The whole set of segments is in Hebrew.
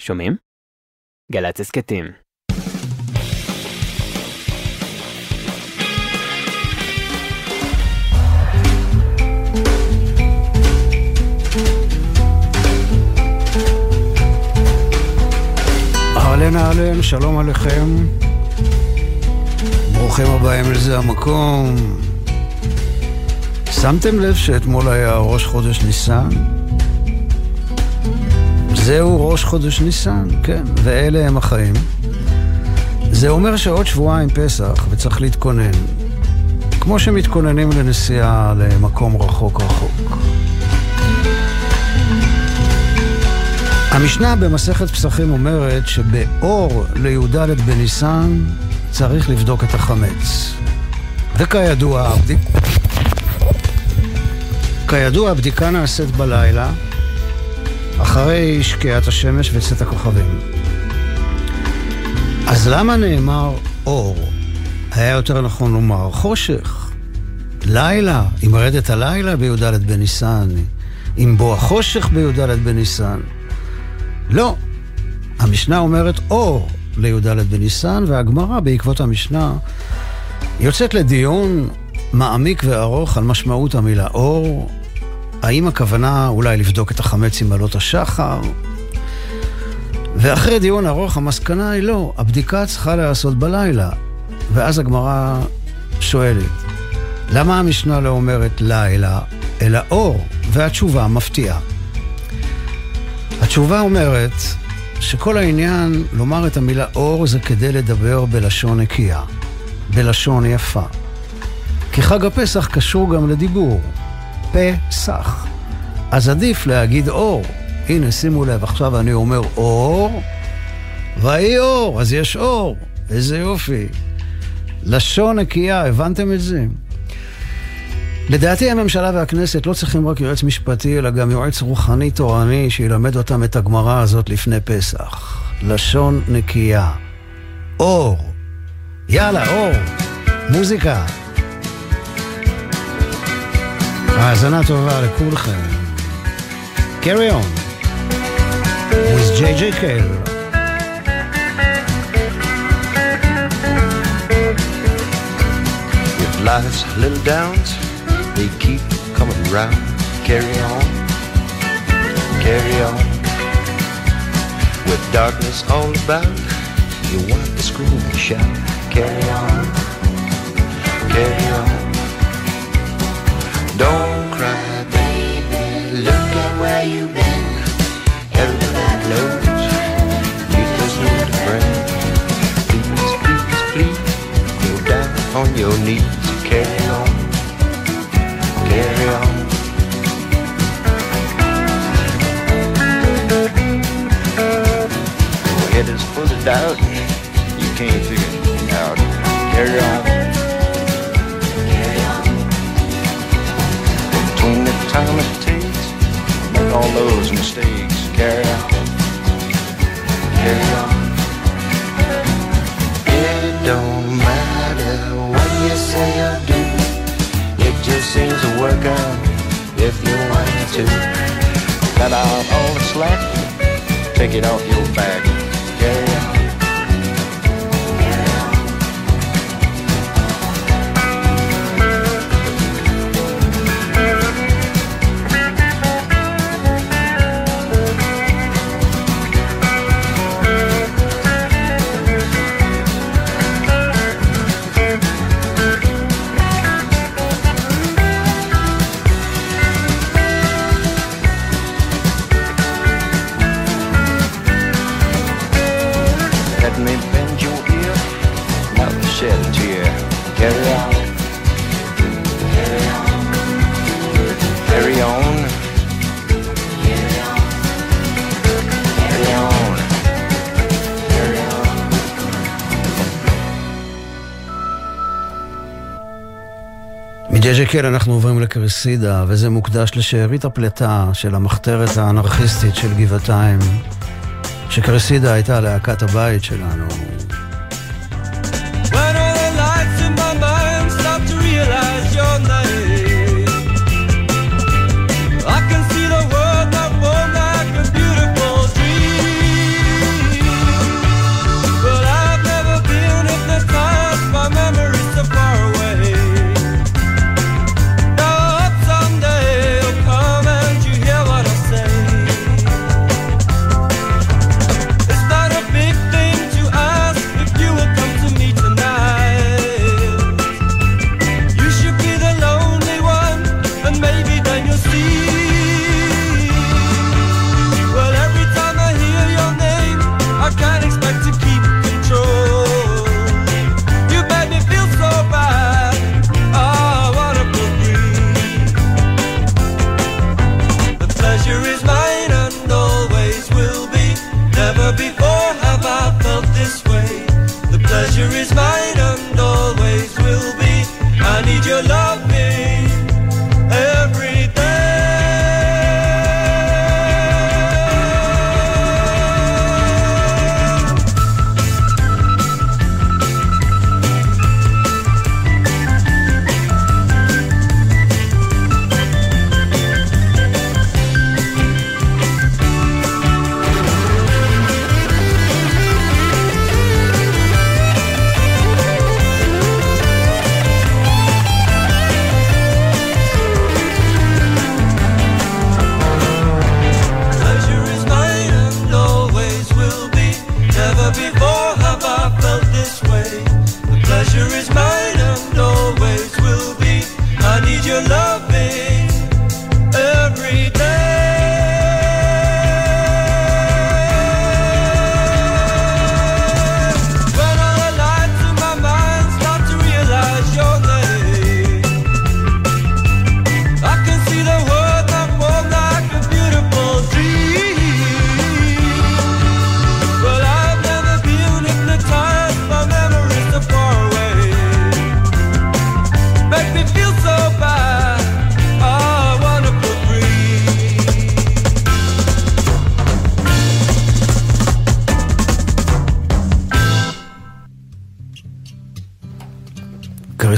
שומעים? גל"צ הסכתים. אהלן אהלן, שלום עליכם. ברוכים הבאים לזה המקום. שמתם לב שאתמול היה ראש חודש ניסן? זהו ראש חודש ניסן, כן, ואלה הם החיים. זה אומר שעוד שבועיים פסח וצריך להתכונן. כמו שמתכוננים לנסיעה למקום רחוק רחוק. המשנה במסכת פסחים אומרת שבאור לי"ד בניסן צריך לבדוק את החמץ. וכידוע, הבדיק... כידוע, הבדיקה נעשית בלילה, אחרי שקיעת השמש וצאת הכוכבים. אז למה נאמר אור? היה יותר נכון לומר חושך. לילה, עם רדת הלילה בי"ד בניסן, עם בוא החושך בי"ד בניסן. לא. המשנה אומרת אור לי"ד בניסן, והגמרא בעקבות המשנה יוצאת לדיון מעמיק וארוך על משמעות המילה אור. האם הכוונה אולי לבדוק את החמץ עם עלות השחר? ואחרי דיון ארוך המסקנה היא לא, הבדיקה צריכה להיעשות בלילה. ואז הגמרא שואלת, למה המשנה לא אומרת לילה, אלא אור? והתשובה מפתיעה. התשובה אומרת שכל העניין לומר את המילה אור זה כדי לדבר בלשון נקייה, בלשון יפה. כי חג הפסח קשור גם לדיבור, פסח. אז עדיף להגיד אור. הנה, שימו לב, עכשיו אני אומר אור, ויהי אור, אז יש אור. איזה יופי. לשון נקייה, הבנתם את זה? לדעתי הממשלה והכנסת לא צריכים רק יועץ משפטי, אלא גם יועץ רוחני תורני שילמד אותם את הגמרא הזאת לפני פסח. לשון נקייה. אור. יאללה, אור. מוזיקה. האזנה טובה לכולכם. carry on. with JJ Cale. If life's little downs, they keep coming round. Carry on, carry on. With darkness all about, you want to scream and shout. Carry on, carry on. Cry, baby. Look at where you've been. Everybody knows you just need a friend. Please, please, please, go down on your knees. Carry on, carry on. Your head is full of doubt. You can't figure it out. Carry on. Those mistakes. Carry on. Carry on. It don't matter what you say or do. It just seems to work out if you want to. Cut out all the slack, take it off your back. קל אנחנו עוברים לקרסידה, וזה מוקדש לשארית הפלטה של המחתרת האנרכיסטית של גבעתיים, שקרסידה הייתה להקת הבית שלנו.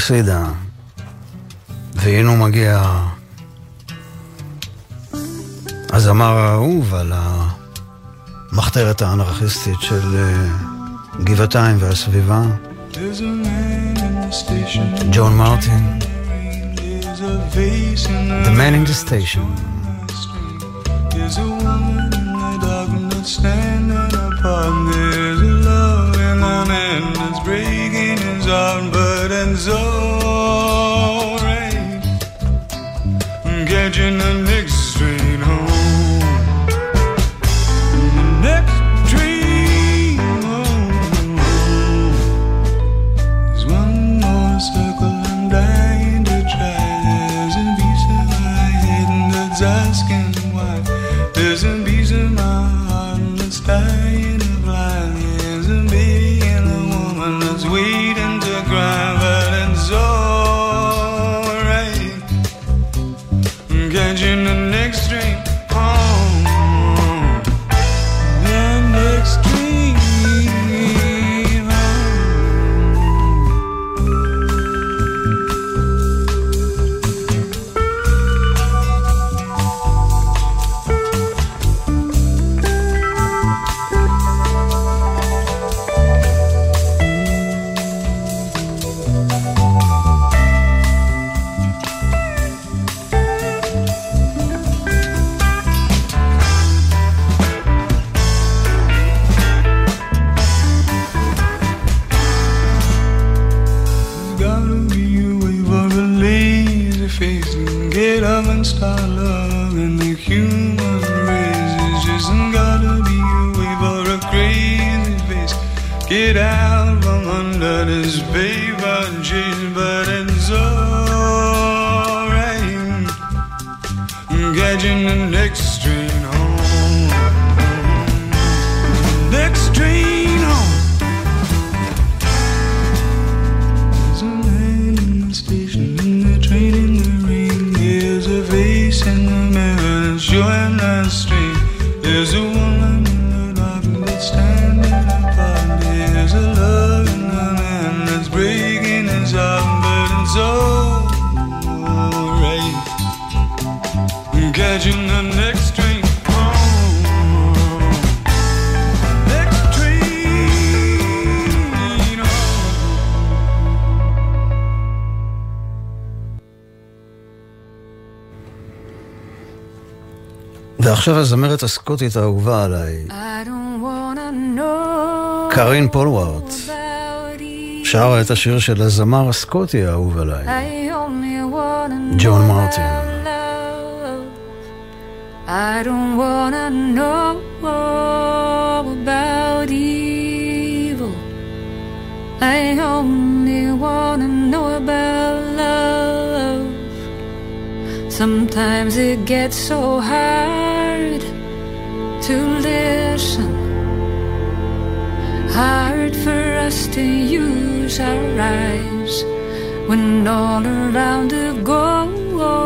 הפרידה, והנה הוא מגיע הזמר האהוב על המחתרת האנרכיסטית של אה, גבעתיים והסביבה, ג'ון מרטין. The man in the station. There's a woman that I've not standing upon. this on burdens all right, catching a עכשיו הזמרת הסקוטית האהובה עליי, קארין פולווארט, שרה את השיר של הזמר הסקוטי האהוב עליי, ג'ון מרטין. I don't wanna know about evil. I only wanna know about love. Sometimes it gets so hard. to listen, hard for us to use our eyes when all around the gold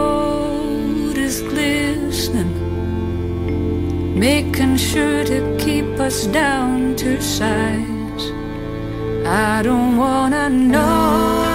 is glistening, making sure to keep us down to size. I don't wanna know.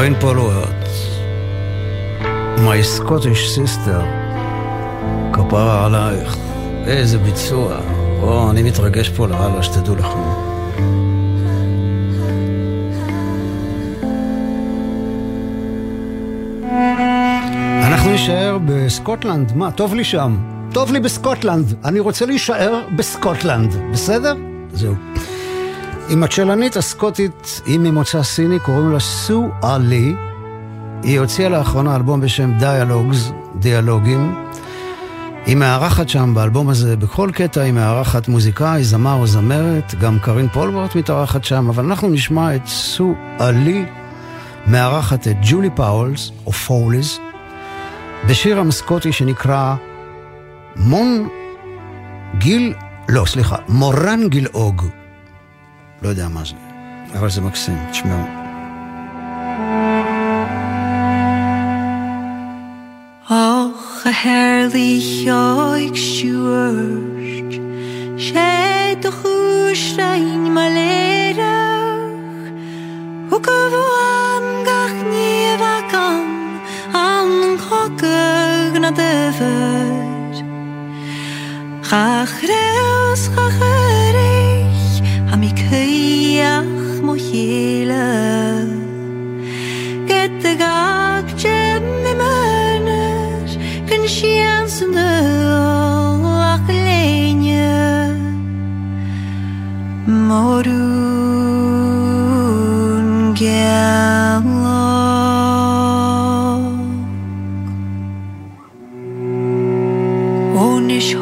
קרין פולוורט, My Scottish Sister, כפרה עלייך, איזה ביצוע. או, אני מתרגש פה לאללה, שתדעו לכם. אנחנו נישאר בסקוטלנד. מה, טוב לי שם. טוב לי בסקוטלנד. אני רוצה להישאר בסקוטלנד, בסדר? זהו. עם הצ'לנית הסקוטית, היא ממוצא סיני, קוראים לה Su-a Lee. היא הוציאה לאחרונה אלבום בשם Dialogues, דיאלוגים. היא מארחת שם באלבום הזה, בכל קטע היא מארחת מוזיקאי, זמר או זמרת, גם Karine Polwart מתארחת שם, אבל אנחנו נשמע את Su-a Lee מארחת את Julie Fowlis, או פוליס, בשיר עם סקוטי שנקרא מון גיל, לא, סליחה, מורן גילאוג. לא יודע מה זה, אבל זה מקסים, תשמעו. Och, a herrlich oig stewart, sé do chústein mal léirech, Hu go bhán gach níomh gan an chogag na dyfod. Chach rews chach erich, μου χείλα και τα γάκια με μένες και νησιάνσουν τα αγλένια μωρούν και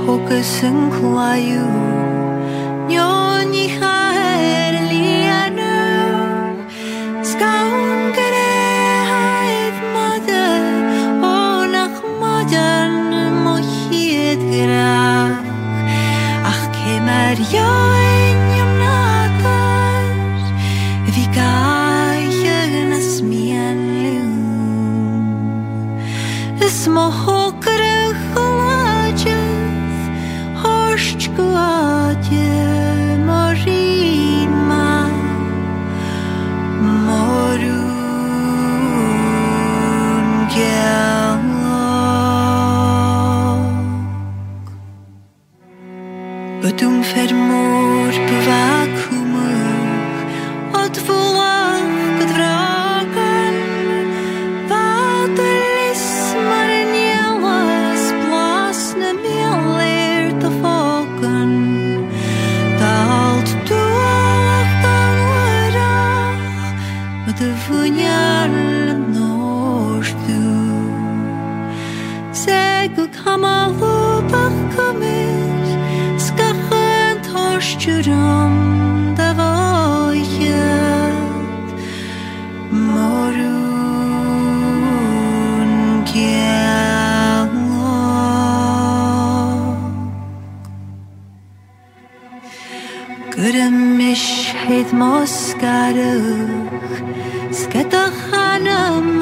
Hocus and Clayou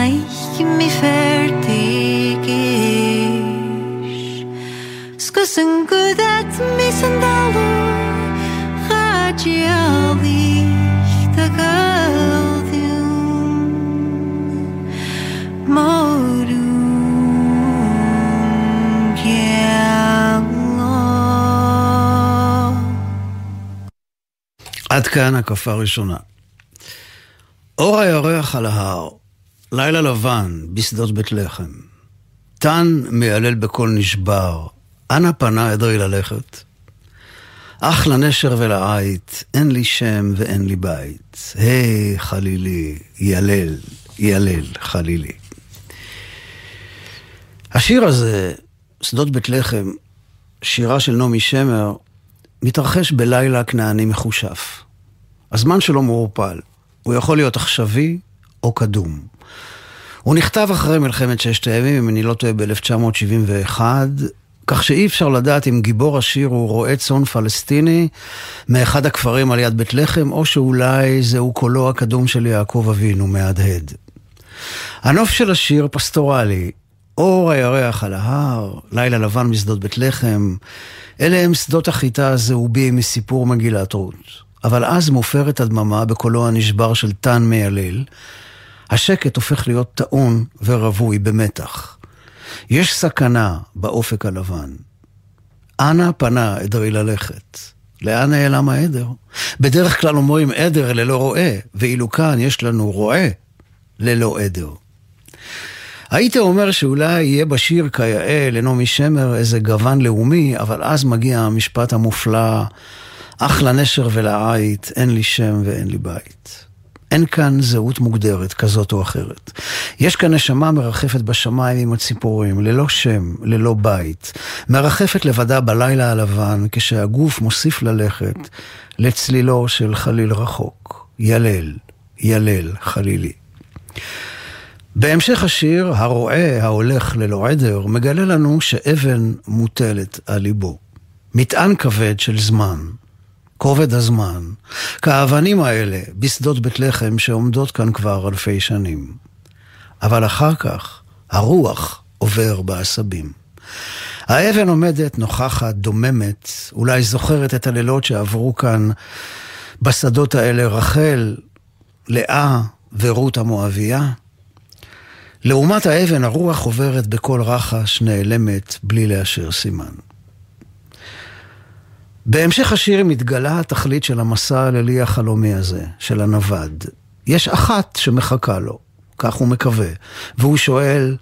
gan eich mi fertig is Skus yn gwyd at mis yn dalw Chadiali dy galddiwn Morwn geala עד כאן הקפה הראשונה. אור הירח על ההר, לילה לבן בשדות בית לחם. טן מיילל בקול נשבר, אנה פנה עדרי ללכת. אך לנשר ולעית, אין לי שם ואין לי בית. היי חלילי, ילל, ילל חלילי. השיר הזה, שדות בית לחם, שירה של נעמי שמר, מתרחש בלילה כנעני מחושף. הזמן שלו מעורפל. הוא יכול להיות עכשווי או קדום. הוא נכתב אחרי מלחמת ששת הימים, אם אני לא טועה, ב-1971, כך שאי אפשר לדעת אם גיבור השיר הוא רועה צאן פלסטיני מאחד הכפרים על יד בית לחם, או שאולי זהו קולו הקדום של יעקב אבינו מהדהד. הנוף של השיר פסטורלי, אור הירח על ההר, לילה לבן משדות בית לחם, אלה הם שדות החיטה הזהובים מסיפור מגילת רות. אבל אז מופרת הדממה בקולו הנשבר של טן מיילל. השקט הופך להיות טעון ורווי במתח. יש סכנה באופק הלבן. אנה פנה עדרי ללכת. לאן נעלם העדר? בדרך כלל אומרים עדר ללא רועה, ואילו כאן יש לנו רועה ללא עדר. הייתי אומר שאולי יהיה בשיר כיאה לנעמי שמר איזה גוון לאומי, אבל אז מגיע המשפט המופלא, אך לנשר ולעית, אין לי שם ואין לי בית. אין כאן זהות מוגדרת כזאת או אחרת. יש כאן נשמה מרחפת בשמיים עם הציפורים, ללא שם, ללא בית. מרחפת לבדה בלילה הלבן, כשהגוף מוסיף ללכת לצלילו של חליל רחוק. ילל, ילל, חלילי. בהמשך השיר, הרועה ההולך ללא עדר מגלה לנו שאבן מוטלת על ליבו. מטען כבד של זמן, כובד הזמן, כאבנים האלה בשדות בית לחם שעומדות כאן כבר אלפי שנים. אבל אחר כך, הרוח עובר בעשבים. האבן עומדת, נוכחת, דוממת, אולי זוכרת את הלילות שעברו כאן בשדות האלה רחל, לאה ורות המואביה. לעומת האבן, הרוח עוברת בכל רחש, נעלמת, בלי לאשר סימן. בהמשך השיר מתגלה התכלית של המסע הלילי החלומי הזה, של הנווד. יש אחת שמחכה לו, כך הוא מקווה, והוא שואל,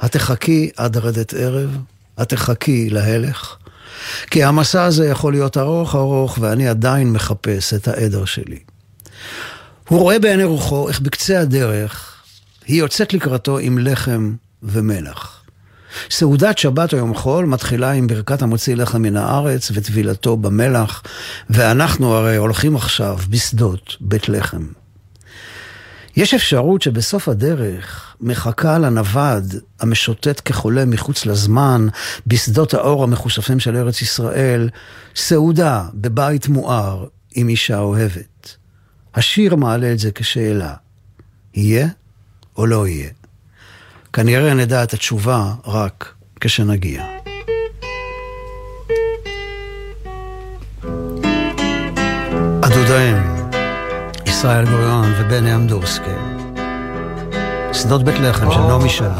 התחכי עד רדת ערב? התחכי להלך? כי המסע הזה יכול להיות ארוך ארוך, ואני עדיין מחפש את העדר שלי. הוא רואה בעיני רוחו איך בקצה הדרך היא יוצאת לקראתו עם לחם ומלח. סעודת שבת או יום חול מתחילה עם ברכת המוציא לחם מן הארץ וטבילתו במלח, ואנחנו הרי הולכים עכשיו בשדות בית לחם. יש אפשרות שבסוף הדרך מחכה לנווד המשוטט כחולה מחוץ לזמן בשדות האור המחושפים של ארץ ישראל, סעודה בבית מואר עם אישה אוהבת. השיר מעלה את זה כשאלה, יהיה או לא יהיה? כנראה נדע את התשובה רק כשנגיע. הדודאים, ישראל גוריון ובני אמדורסקי. שדות בית לחם של נעמי שלום.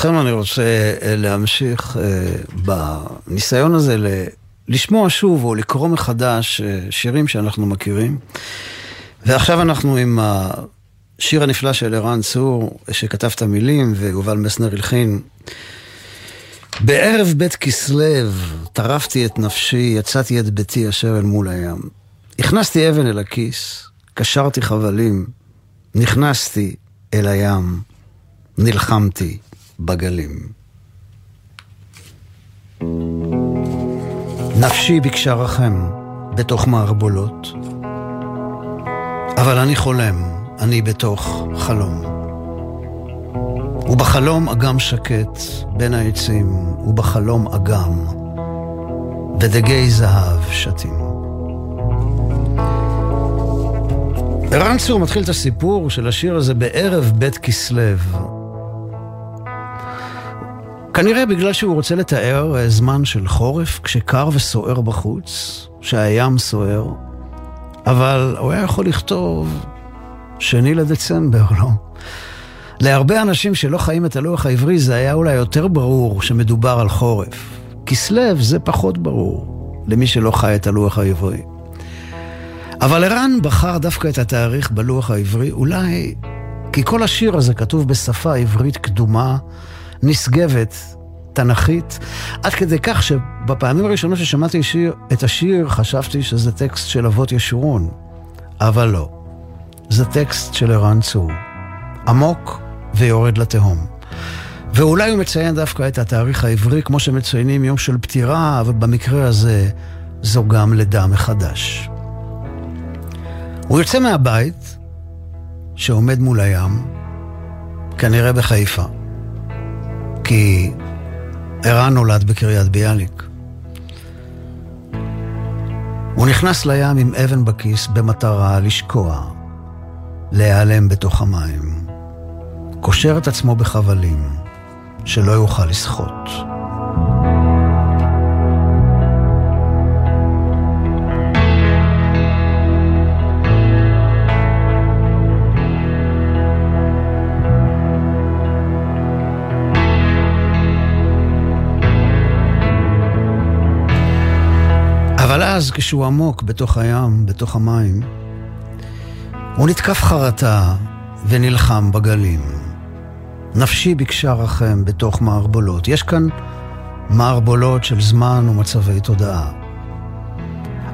ברשותכם אני רוצה אה, להמשיך אה, בניסיון הזה לשמוע שוב או לקרוא מחדש אה, שירים שאנחנו מכירים. ועכשיו אנחנו עם שיר הנפלא של ערן צור, שכתב את המילים ויובל מסנר הלחין. בערב בית כסלו טרפתי את נפשי, יצאתי את ביתי אשר אל מול הים. הכנסתי אבן אל הכיס, קשרתי חבלים, נכנסתי אל הים, נלחמתי בגלים. נפשי ביקשה רחם בתוך מערבולות, אבל אני חולם, אני בתוך חלום. ובחלום אגם שקט בין העצים, ובחלום אגם, ודגי זהב שתים. ערן צור מתחיל את הסיפור של השיר הזה בערב בית כסלו. כנראה בגלל שהוא רוצה לתאר אה, זמן של חורף, כשקר וסוער בחוץ, שהים סוער, אבל הוא היה יכול לכתוב שני לדצמבר, לא? להרבה אנשים שלא חיים את הלוח העברי זה היה אולי יותר ברור שמדובר על חורף. כסלו זה פחות ברור למי שלא חי את הלוח העברי. אבל ערן בחר דווקא את התאריך בלוח העברי, אולי כי כל השיר הזה כתוב בשפה עברית קדומה, נשגבת, תנכית, עד כדי כך שבפעמים הראשונות ששמעתי שיר, את השיר חשבתי שזה טקסט של אבות ישורון, אבל לא. זה טקסט של ערן צור, עמוק ויורד לתהום. ואולי הוא מציין דווקא את התאריך העברי, כמו שמציינים יום של פטירה, אבל במקרה הזה זו גם לידה מחדש. הוא יוצא מהבית, שעומד מול הים, כנראה בחיפה, כי ערן נולד בקריית ביאליק. הוא נכנס לים עם אבן בכיס במטרה לשקוע, להיעלם בתוך המים. קושר את עצמו בחבלים, שלא יוכל לשחות. אבל אז, כשהוא עמוק בתוך הים, בתוך המים, הוא נתקף חרטה ונלחם בגלים. נפשי ביקשה רחם בתוך מערבולות. יש כאן מערבולות של זמן ומצבי תודעה.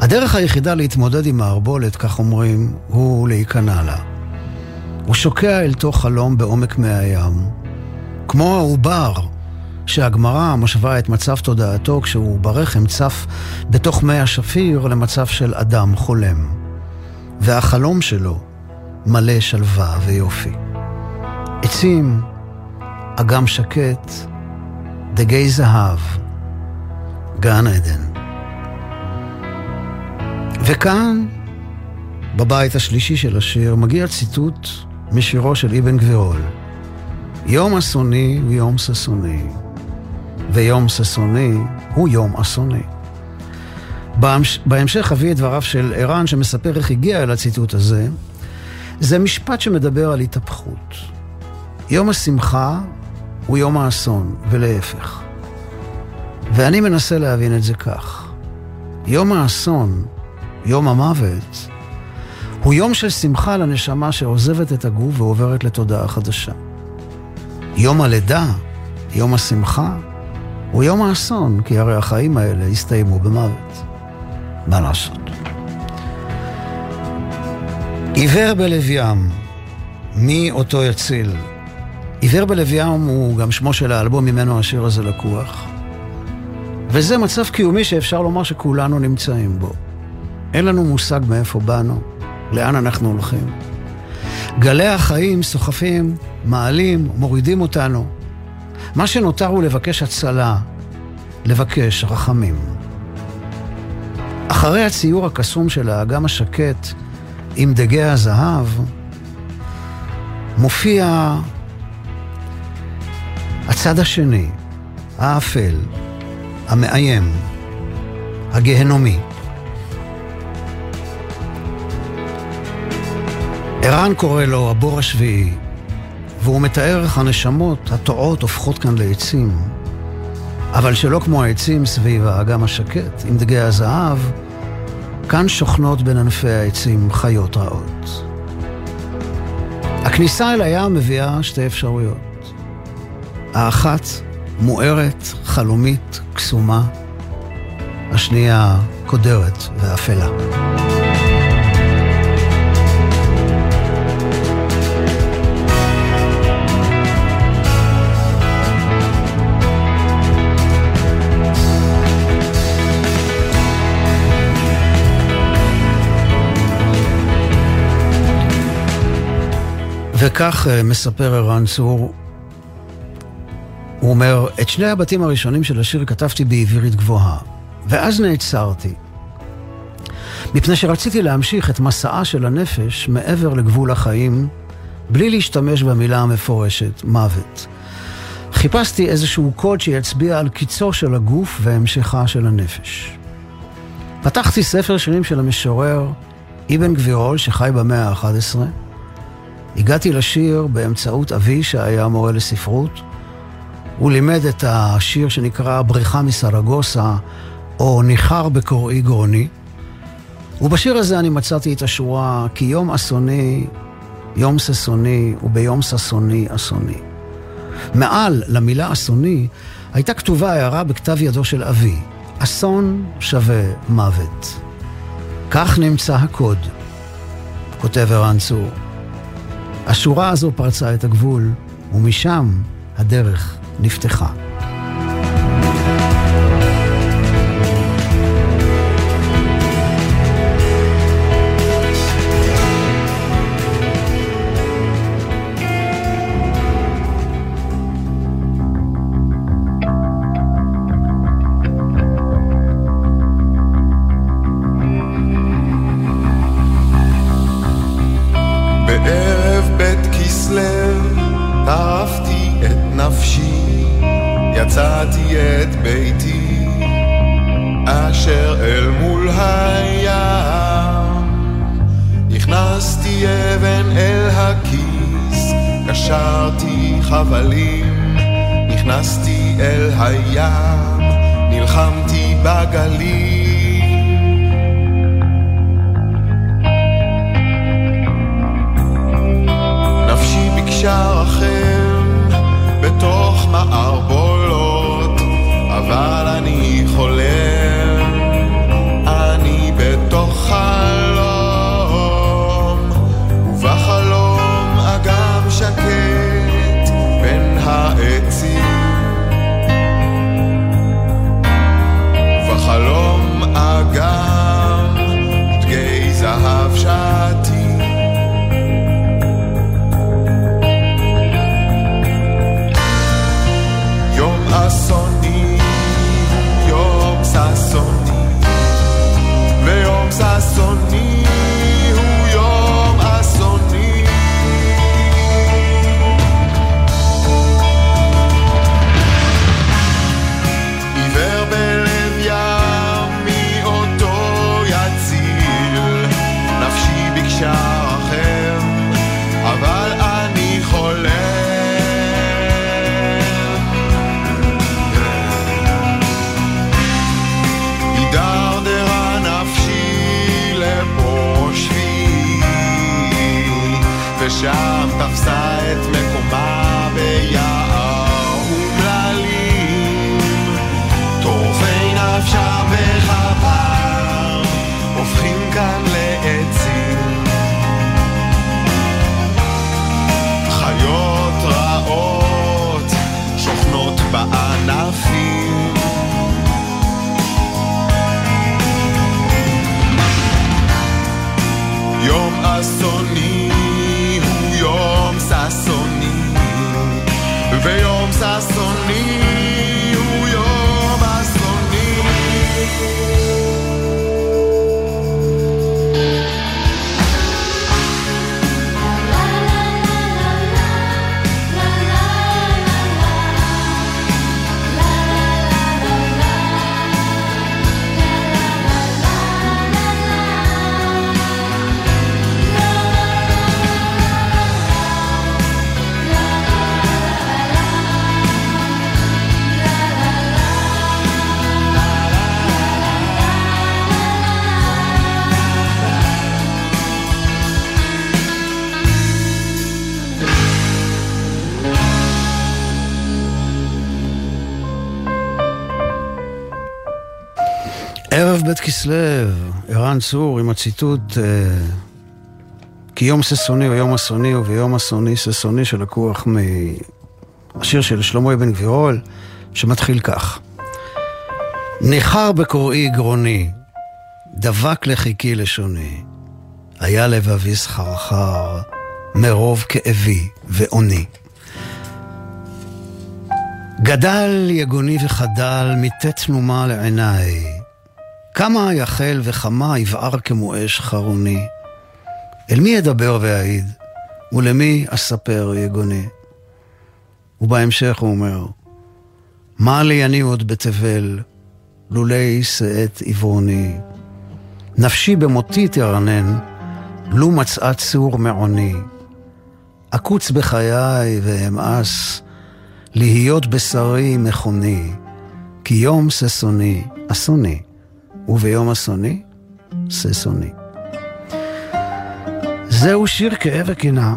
הדרך היחידה להתמודד עם מערבולת, כך אומרים, הוא להיכנע לה. הוא שוקע אל תוך חלום בעומק מי הים, כמו העובר שהגמרא משווה את מצב תודעתו כשהוא ברחם צף בתוך מי השפיר למצב של אדם חולם. והחלום שלו מלא שלווה ויופי. עצים, אגם שקט, דגי זהב, גן עדן. וכאן, בבית השלישי של השיר, מגיע ציטוט משירו של אבן גבירול. יום אסוני הוא יום ששוני, ויום ששוני הוא יום אסוני. בהמשך אביא את דבריו של ערן שמספר איך הגיע אל הציטוט הזה. זה משפט שמדבר על התהפכות. יום השמחה הוא יום האסון, ולהפך. ואני מנסה להבין את זה כך. יום האסון, יום המוות, הוא יום של שמחה לנשמה שעוזבת את הגוף ועוברת לתודעה חדשה. יום הלידה, יום השמחה, הוא יום האסון, כי הרי החיים האלה הסתיימו במוות. מה לעשות? עיוור בלב ים, מי אותו יציל? עיוור בלב ים הוא גם שמו של האלבום ממנו השיר הזה לקוח. וזה מצב קיומי שאפשר לומר שכולנו נמצאים בו. אין לנו מושג מאיפה באנו, לאן אנחנו הולכים. גלי החיים סוחפים, מעלים, מורידים אותנו. מה שנותר הוא לבקש הצלה, לבקש רחמים. אחרי הציור הקסום של האגם השקט עם דגי הזהב, מופיע הצד השני, האפל, המאיים, הגהנומי. ערן קורא לו הבור השביעי, והוא מתאר איך הנשמות הטועות הופכות כאן לעצים, אבל שלא כמו העצים סביב האגם השקט, עם דגי הזהב, כאן שוכנות בין ענפי העצים חיות רעות. הכניסה אל הים מביאה שתי אפשרויות. האחת מוארת, חלומית, קסומה, השנייה קודרת ואפלה. וכך אה, מספר ערן צור, הוא אומר, את שני הבתים הראשונים של השיר כתבתי בעברית גבוהה, ואז נעצרתי. מפני שרציתי להמשיך את מסעה של הנפש מעבר לגבול החיים, בלי להשתמש במילה המפורשת, מוות. חיפשתי איזשהו קוד שיצביע על קיצו של הגוף והמשכה של הנפש. פתחתי ספר שירים של המשורר אבן גבירול, שחי במאה ה-11. הגעתי לשיר באמצעות אבי, שהיה מורה לספרות. הוא לימד את השיר שנקרא בריחה מסרגוסה, או ניחר בקוראי גרוני. ובשיר הזה אני מצאתי את השורה כי יום אסוני, יום ששוני, וביום ששוני אסוני. מעל למילה אסוני הייתה כתובה הערה בכתב ידו של אבי, אסון שווה מוות. כך נמצא הקוד, כותב ערן צור. השורה הזו פרצה את הגבול, ומשם הדרך נפתחה. בית כסלו, ערן צור עם הציטוט אה, כי יום ששוני הוא יום אסוני וביום אסוני ששוני שלקוח מהשיר של שלמה אבן גבירול שמתחיל כך: ניחר בקוראי גרוני, דבק לחיקי לשוני, היה לבבי סחרחר מרוב כאבי ועוני. גדל יגוני וחדל מטה תנומה לעיניי, כמה יחל וכמה יבער כמו אש חרוני. אל מי אדבר ואעיד, ולמי אספר יגוני? ובהמשך הוא אומר, מה לי אני עוד בתבל, לולי שאת עברוני. נפשי במותי תרנן, לו מצאה צור מעוני. אקוץ בחיי ואמאס, להיות בשרי מכוני, כי יום ששוני אסוני, וביום אסוני ששוני. זהו שיר כאב וקינה,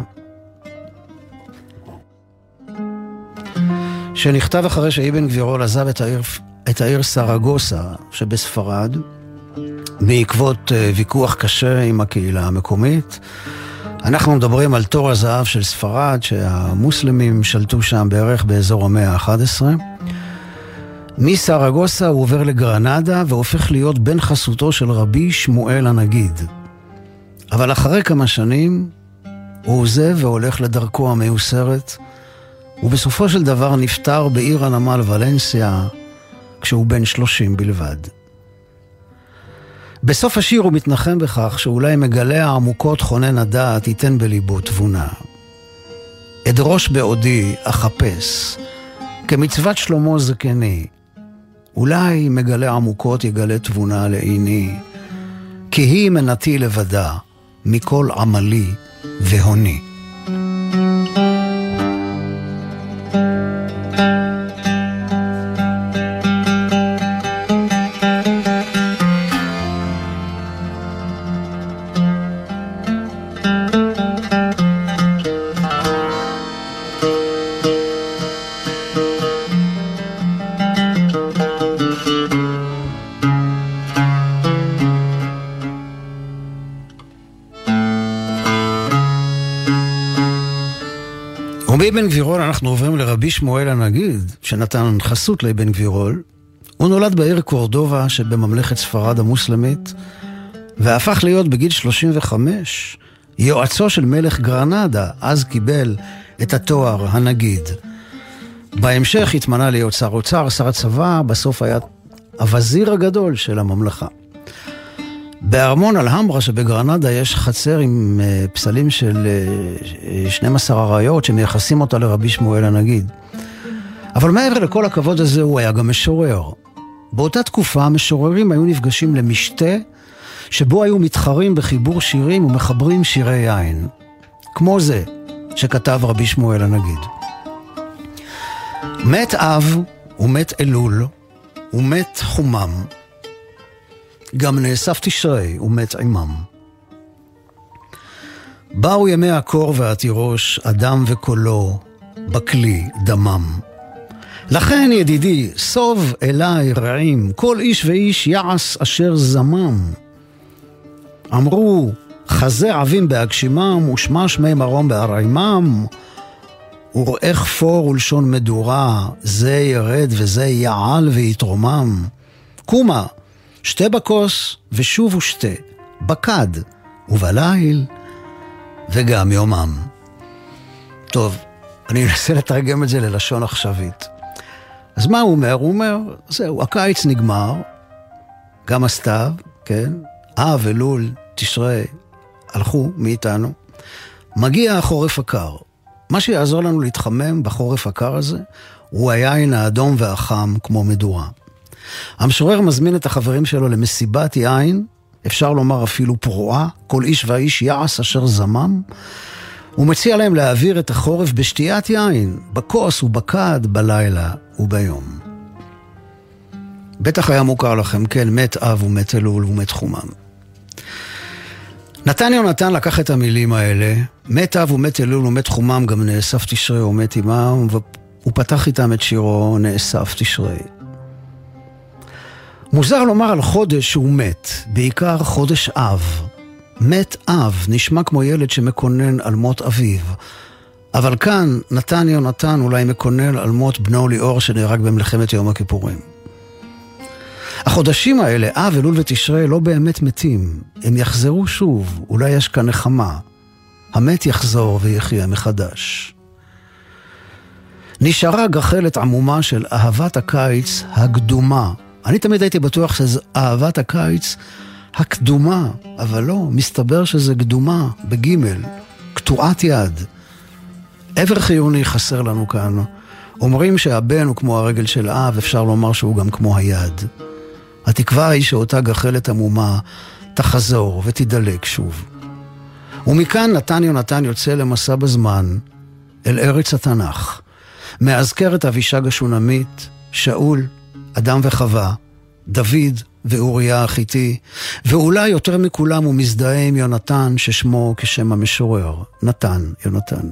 שנכתב אחרי שאבן גבירול עזב את העיר, את העיר סרגוסה שבספרד, בעקבות אה, ויכוח קשה עם הקהילה המקומית. אנחנו מדברים על תור הזהב של ספרד, שהמוסלמים שלטו שם בערך באזור המאה ה-11. מסרגוסה הוא עובר לגרנדה והופך להיות בן חסותו של רבי שמואל הנגיד. אבל אחרי כמה שנים הוא עוזב והולך לדרכו המיוסרת, ובסופו של דבר נפטר בעיר הנמל ולנסיה כשהוא בן שלושים בלבד. בסוף השיר הוא מתנחם בכך שאולי מגלה העמוקות חונן הדעת ייתן בליבו תבונה. אדרוש בעודי, אחפש, כמצוות שלמה זקני, אולי מגלה עמוקות יגלה תבונה לעיני, כי היא מנתי לבדה, מכל עמלי והוני. לרבי שמואל הנגיד, שנתן חסות לאבן גבירול. הוא נולד בעיר קורדובה שבממלכת ספרד המוסלמית, והפך להיות בגיל 35 יועצו של מלך גרנדה, אז קיבל את התואר הנגיד. בהמשך התמנה להיות שר אוצר, שר הצבא, בסוף היה הווזיר הגדול של הממלכה. בארמון אלהמברה שבגרנדה יש חצר עם אה, פסלים של אה, 12 אריות שמייחסים אותה לרבי שמואל הנגיד. אבל מעבר לכל הכבוד הזה הוא היה גם משורר. באותה תקופה המשוררים היו נפגשים למשתה שבו היו מתחרים בחיבור שירים ומחברים שירי יין. כמו זה שכתב רבי שמואל הנגיד. מת אב ומת אלול ומת חומם גם נאסף תשרי ומת עמם. באו ימי הקור והתירוש, אדם וקולו, בכלי דמם. לכן ידידי, סוב אליי רעים, כל איש ואיש יעש אשר זמם. אמרו, חזה עבים בהגשימם, ושמע שמי מרום בהרעימם, וראה כפור ולשון מדורה, זה ירד וזה יעל ויתרומם. קומה, שתה בכוס ושוב ושתה, בכד ובליל וגם יומם. טוב, אני אנסה לתרגם את זה ללשון עכשווית. אז מה הוא אומר? הוא אומר, זהו, הקיץ נגמר, גם הסתיו, כן? אב, אלול, תשרי, הלכו מאיתנו. מגיע החורף הקר. מה שיעזור לנו להתחמם בחורף הקר הזה, הוא היין האדום והחם כמו מדורה. המשורר מזמין את החברים שלו למסיבת יין, אפשר לומר אפילו פרועה, כל איש ואיש יעש אשר זמם. הוא מציע להם להעביר את החורף בשתיית יין, בכוס ובכד, בלילה וביום. בטח היה מוכר לכם, כן, מת אב ומת אלול ומת חומם. נתן יונתן לקח את המילים האלה, מת אב ומת אלול ומת חומם, גם נאסף תשרי ומת עמם, והוא פתח איתם את שירו נאסף תשרי. מוזר לומר על חודש שהוא מת, בעיקר חודש אב. מת אב נשמע כמו ילד שמקונן על מות אביו. אבל כאן נתן יונתן אולי מקונן על מות בנו ליאור שנהרג במלחמת יום הכיפורים. החודשים האלה, אב, אלול ותשרי, לא באמת מתים. הם יחזרו שוב, אולי יש כאן נחמה. המת יחזור ויחיה מחדש. נשארה גחלת עמומה של אהבת הקיץ הקדומה. אני תמיד הייתי בטוח שזה אהבת הקיץ הקדומה, אבל לא, מסתבר שזה קדומה, בגימל, קטועת יד. עבר חיוני חסר לנו כאן. אומרים שהבן הוא כמו הרגל של האב, אפשר לומר שהוא גם כמו היד. התקווה היא שאותה גחלת עמומה תחזור ותדלק שוב. ומכאן נתן יונתן יוצא למסע בזמן אל ארץ התנ"ך. מאזכר את אבישג השונמית, שאול, אדם וחווה, דוד ואוריה החיתי, ואולי יותר מכולם הוא מזדהה עם יונתן ששמו כשם המשורר, נתן, יונתן.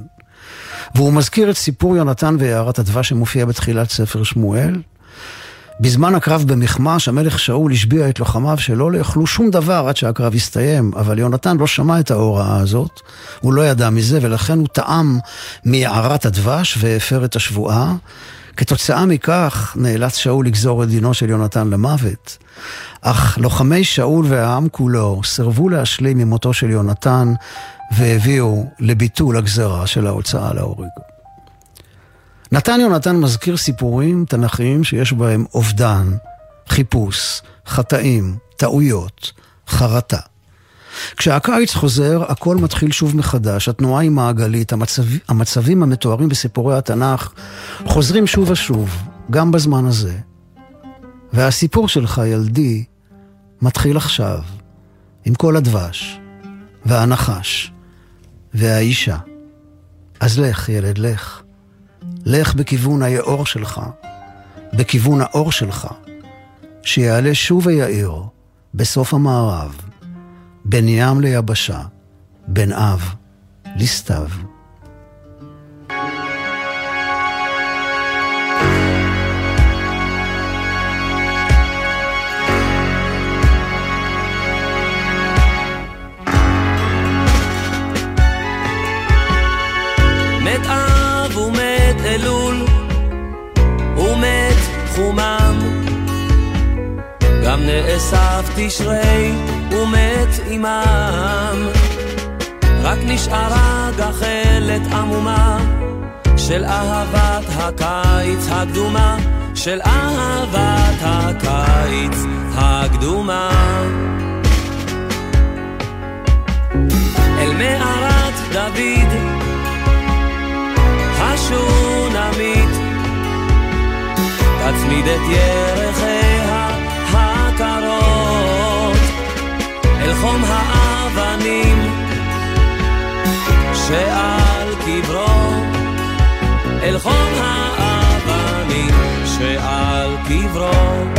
והוא מזכיר את סיפור יונתן ויערת הדבש שמופיע בתחילת ספר שמואל. בזמן הקרב במכמש, המלך שאול השביע את לוחמיו שלא לאכלו שום דבר עד שהקרב הסתיים, אבל יונתן לא שמע את ההוראה הזאת, הוא לא ידע מזה, ולכן הוא טעם מיערת הדבש והפר את השבועה. כתוצאה מכך נאלץ שאול לגזור את דינו של יונתן למוות. אך לוחמי שאול והעם כולו סירבו להשלים ממותו של יונתן והביאו לביטול הגזרה של ההוצאה להורג. נתן יונתן מזכיר סיפורים תנכיים שיש בהם אובדן, חיפוש, חטאים, טעויות, חרטה. כשהקיץ חוזר, הכל מתחיל שוב מחדש, התנועה היא מעגלית, המצב, המצבים המתוארים בסיפורי התנ"ך חוזרים שוב ושוב, גם בזמן הזה. והסיפור שלך, ילדי, מתחיל עכשיו, עם כל הדבש, והנחש, והאישה. אז לך, ילד, לך. לך בכיוון היאור שלך, בכיוון האור שלך, שיעלה שוב ויאיר בסוף המערב, בין ים ליבשה, בין אב לסתיו. גם נאסף תשרי ומת עמם. רק נשארה גחלת עמומה של אהבת הקיץ הקדומה של אהבת הקיץ הקדומה. אל מערת דוד השונמית תצמיד את ירחיה הקרות אל חום האבנים שעל קברו. אל חום האבנים שעל קברו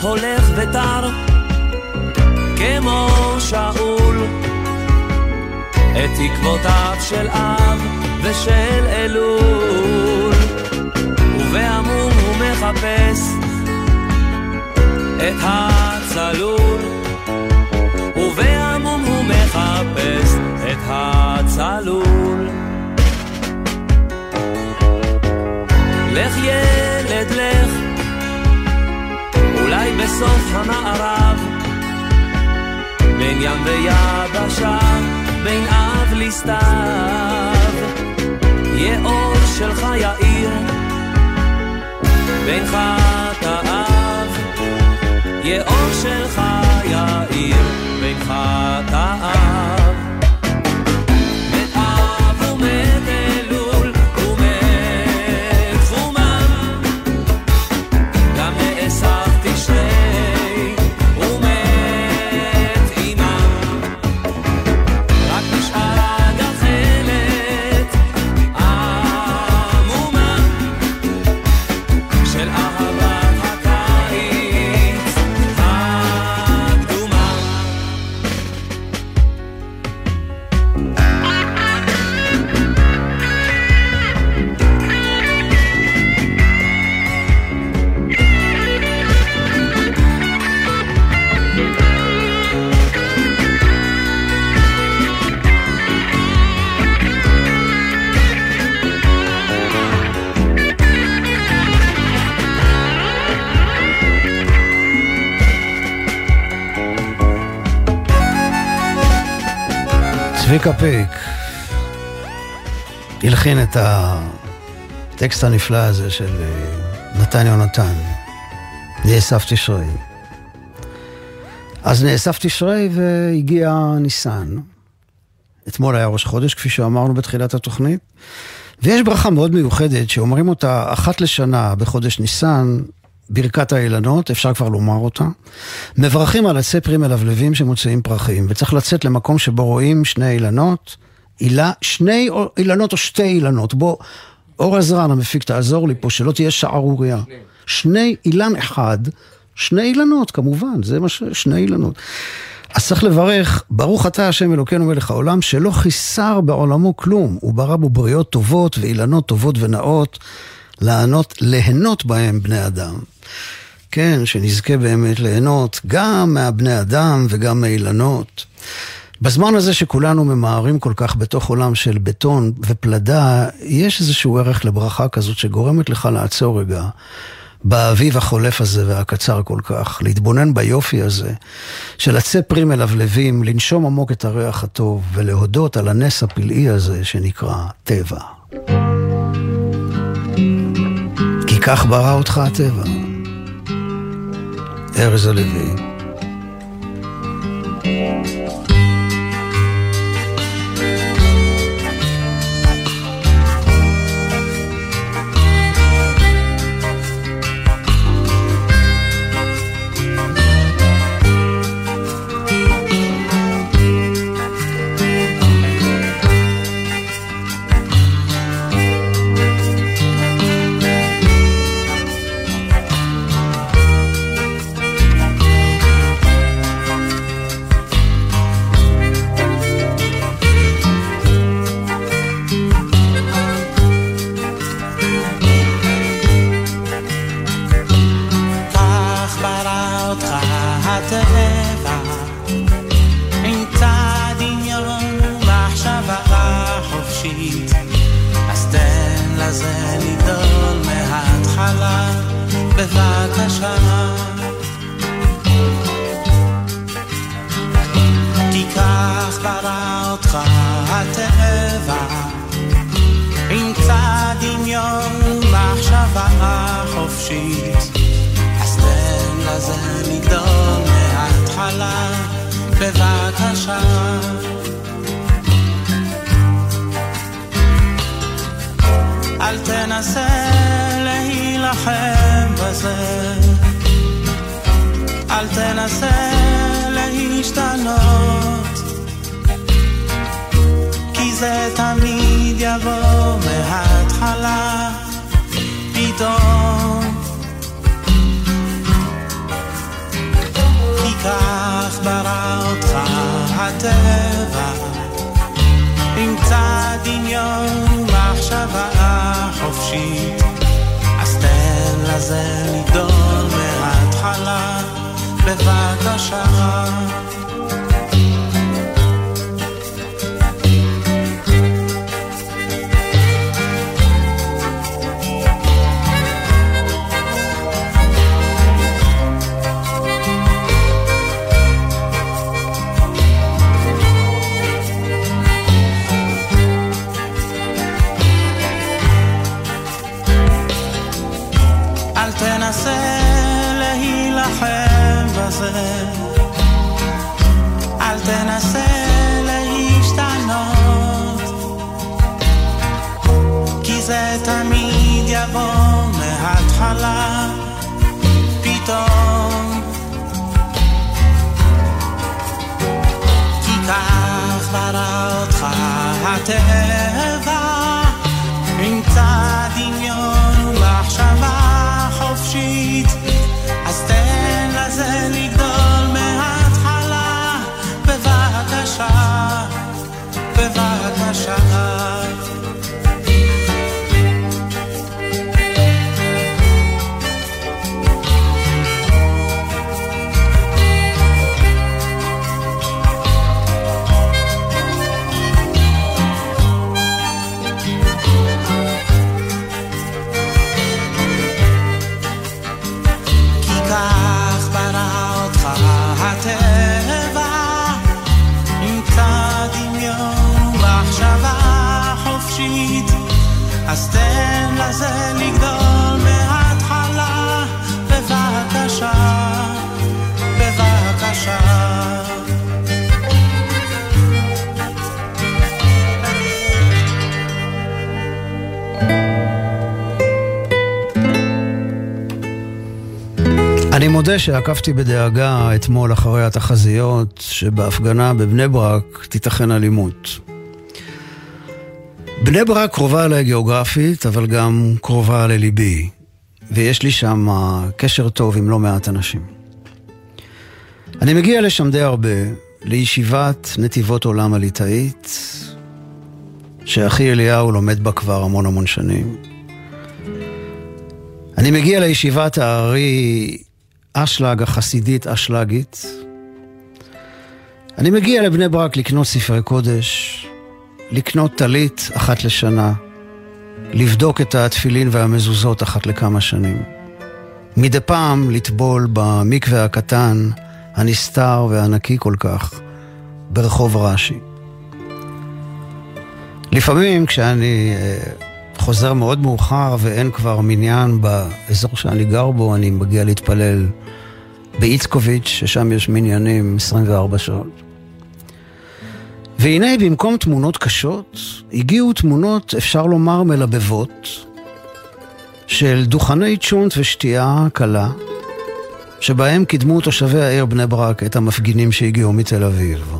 הולך ותר כמו שאול. את תקוותיו של אב ושל אלול. ובעמום הוא מחפש את הצלול. ובעמום הוא מחפש את הצלול. לך ילד לך בסוף המערב. בין ים ויבשה בין אב לסתיו. יהיה אור שלך יאיר בין חטאיו יהיה אור שלך יאיר בין חטאיו צביקה פיק הלחין את הטקסט הנפלא הזה של אה, נתן יונתן, נאסף תשרי. אז נאסף תשרי והגיע ניסן. אתמול היה ראש חודש, כפי שאמרנו בתחילת התוכנית. ויש ברכה מאוד מיוחדת שאומרים אותה אחת לשנה בחודש ניסן, ברכת האילנות, אפשר כבר לומר אותה. מברכים על עצי פרי מלבלבים שמוציאים פרחים, וצריך לצאת למקום שבו רואים שני אילנות, אילה, שני אילנות או שתי אילנות. בוא, אור עזרן המפיק, תעזור לי פה, שלא תהיה שערורייה. שני אילן אחד, שני אילנות כמובן, זה מה ש... שני אילנות. אז צריך לברך, ברוך אתה השם אלוקינו מלך העולם, שלא חיסר בעולמו כלום, הוא ברא בו בריות טובות ואילנות טובות ונאות, לענות, ליהנות בהם בני אדם. כן, שנזכה באמת ליהנות גם מהבני אדם וגם מאילנות. בזמן הזה שכולנו ממהרים כל כך בתוך עולם של בטון ופלדה, יש איזשהו ערך לברכה כזאת שגורמת לך לעצור רגע באביב החולף הזה והקצר כל כך, להתבונן ביופי הזה של עצי פרי מלבלבים, לנשום עמוק את הריח הטוב ולהודות על הנס הפלאי הזה שנקרא טבע. כי כך ברא אותך הטבע. air a olivé. אל תנסה להילחם בזה, אל תנסה להשתנות, כי זה תמיד יבוא מההתחלה, פתאום. כי כך ברא אותך הטבע עם קצת דמיון ומחשבה חופשית אז תן לזה לגדול מההתחלה בבקשה. אל הטבע, עם שעקבתי בדאגה אתמול אחרי התחזיות שבהפגנה בבני ברק תיתכן אלימות. בני ברק קרובה אליי גיאוגרפית, אבל גם קרובה לליבי, ויש לי שם קשר טוב עם לא מעט אנשים. אני מגיע לשם די הרבה, לישיבת נתיבות עולם הליטאית, שאחי אליהו לומד בה כבר המון המון שנים. אני מגיע לישיבת הארי אשלג החסידית אשלגית. אני מגיע לבני ברק לקנות ספרי קודש, לקנות טלית אחת לשנה, לבדוק את התפילין והמזוזות אחת לכמה שנים. מדי פעם לטבול במקווה הקטן, הנסתר והנקי כל כך, ברחוב רש"י. לפעמים כשאני אה, חוזר מאוד מאוחר ואין כבר מניין באזור שאני גר בו, אני מגיע להתפלל באיצקוביץ', ששם יש מניינים 24 שעות. והנה במקום תמונות קשות, הגיעו תמונות, אפשר לומר, מלבבות, של דוכני צ'ונט ושתייה קלה, שבהם קידמו תושבי העיר בני ברק את המפגינים שהגיעו מתל אביב.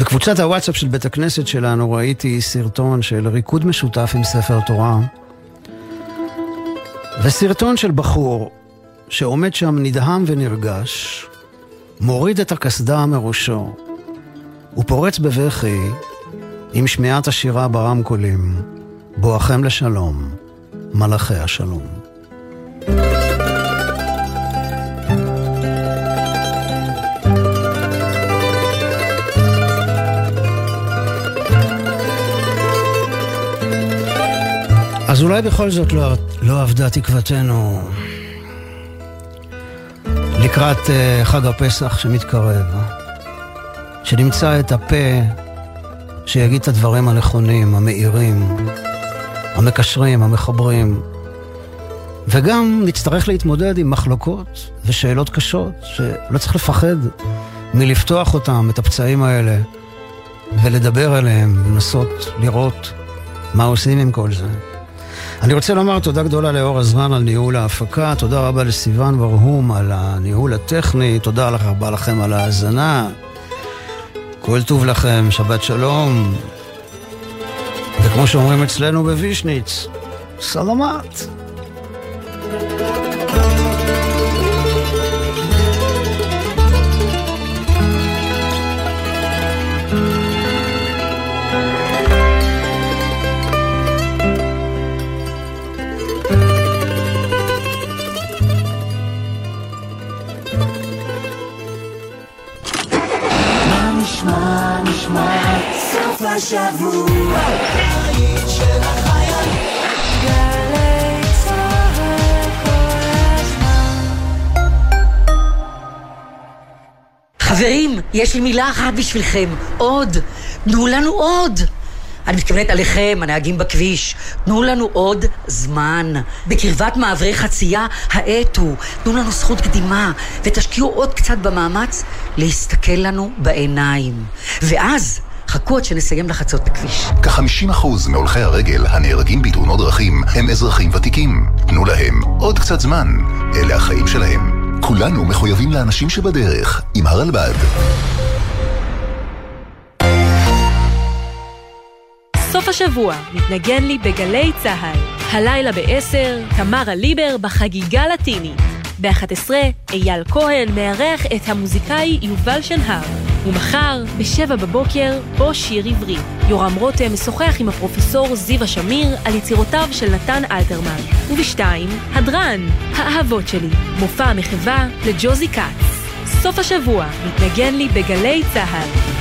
בקבוצת הוואטסאפ של בית הכנסת שלנו ראיתי סרטון של ריקוד משותף עם ספר תורה, וסרטון של בחור שעומד שם נדהם ונרגש, מוריד את הקסדה מראשו, ופורץ בבכי עם שמיעת השירה ברמקולים, בואכם לשלום, מלאכי השלום. אז אולי בכל זאת לא, לא עבדה תקוותנו לקראת uh, חג הפסח שמתקרב, שנמצא את הפה שיגיד את הדברים הנכונים, המאירים, המקשרים, המחברים, וגם נצטרך להתמודד עם מחלוקות ושאלות קשות, שלא צריך לפחד מלפתוח אותם, את הפצעים האלה, ולדבר עליהם, לנסות לראות מה עושים עם כל זה. אני רוצה לומר תודה גדולה לאור עזרן על ניהול ההפקה, תודה רבה לסיון ברהום על הניהול הטכני, תודה רבה לכם על ההאזנה. כל טוב לכם, שבת שלום. וכמו שאומרים אצלנו בווישניץ, סלמת. השבוע. הבית של החיילים. גלי צהר כל הזמן. חברים, יש לי מילה אחת בשבילכם. עוד. תנו לנו עוד. אני מתכוונת עליכם, הנהגים בכביש. תנו לנו עוד זמן. בקרבת מעברי חצייה, האט הוא. תנו לנו זכות קדימה, ותשקיעו עוד קצת במאמץ להסתכל לנו בעיניים. ואז חכו עד שנסיים לחצות את הכביש. כ-50% מהולכי הרגל הנהרגים בתאונות דרכים הם אזרחים ותיקים. תנו להם עוד קצת זמן. אלה החיים שלהם. כולנו מחויבים לאנשים שבדרך, עם הרלב"ד. סוף השבוע מתנגן לי בגלי צה"ל. הלילה ב-10, תמרה ליבר בחגיגה לטינית. ב-11, אייל כהן מארח את המוזיקאי יובל שנהר. ומחר, ב-7 בבוקר, בו שיר עברי. יורם רותם משוחח עם הפרופסור זיווה שמיר על יצירותיו של נתן אלתרמן. וב-2, הדרן, האהבות שלי, מופע המחווה לג'וזי כץ. סוף השבוע מתנגן לי בגלי צה"ל.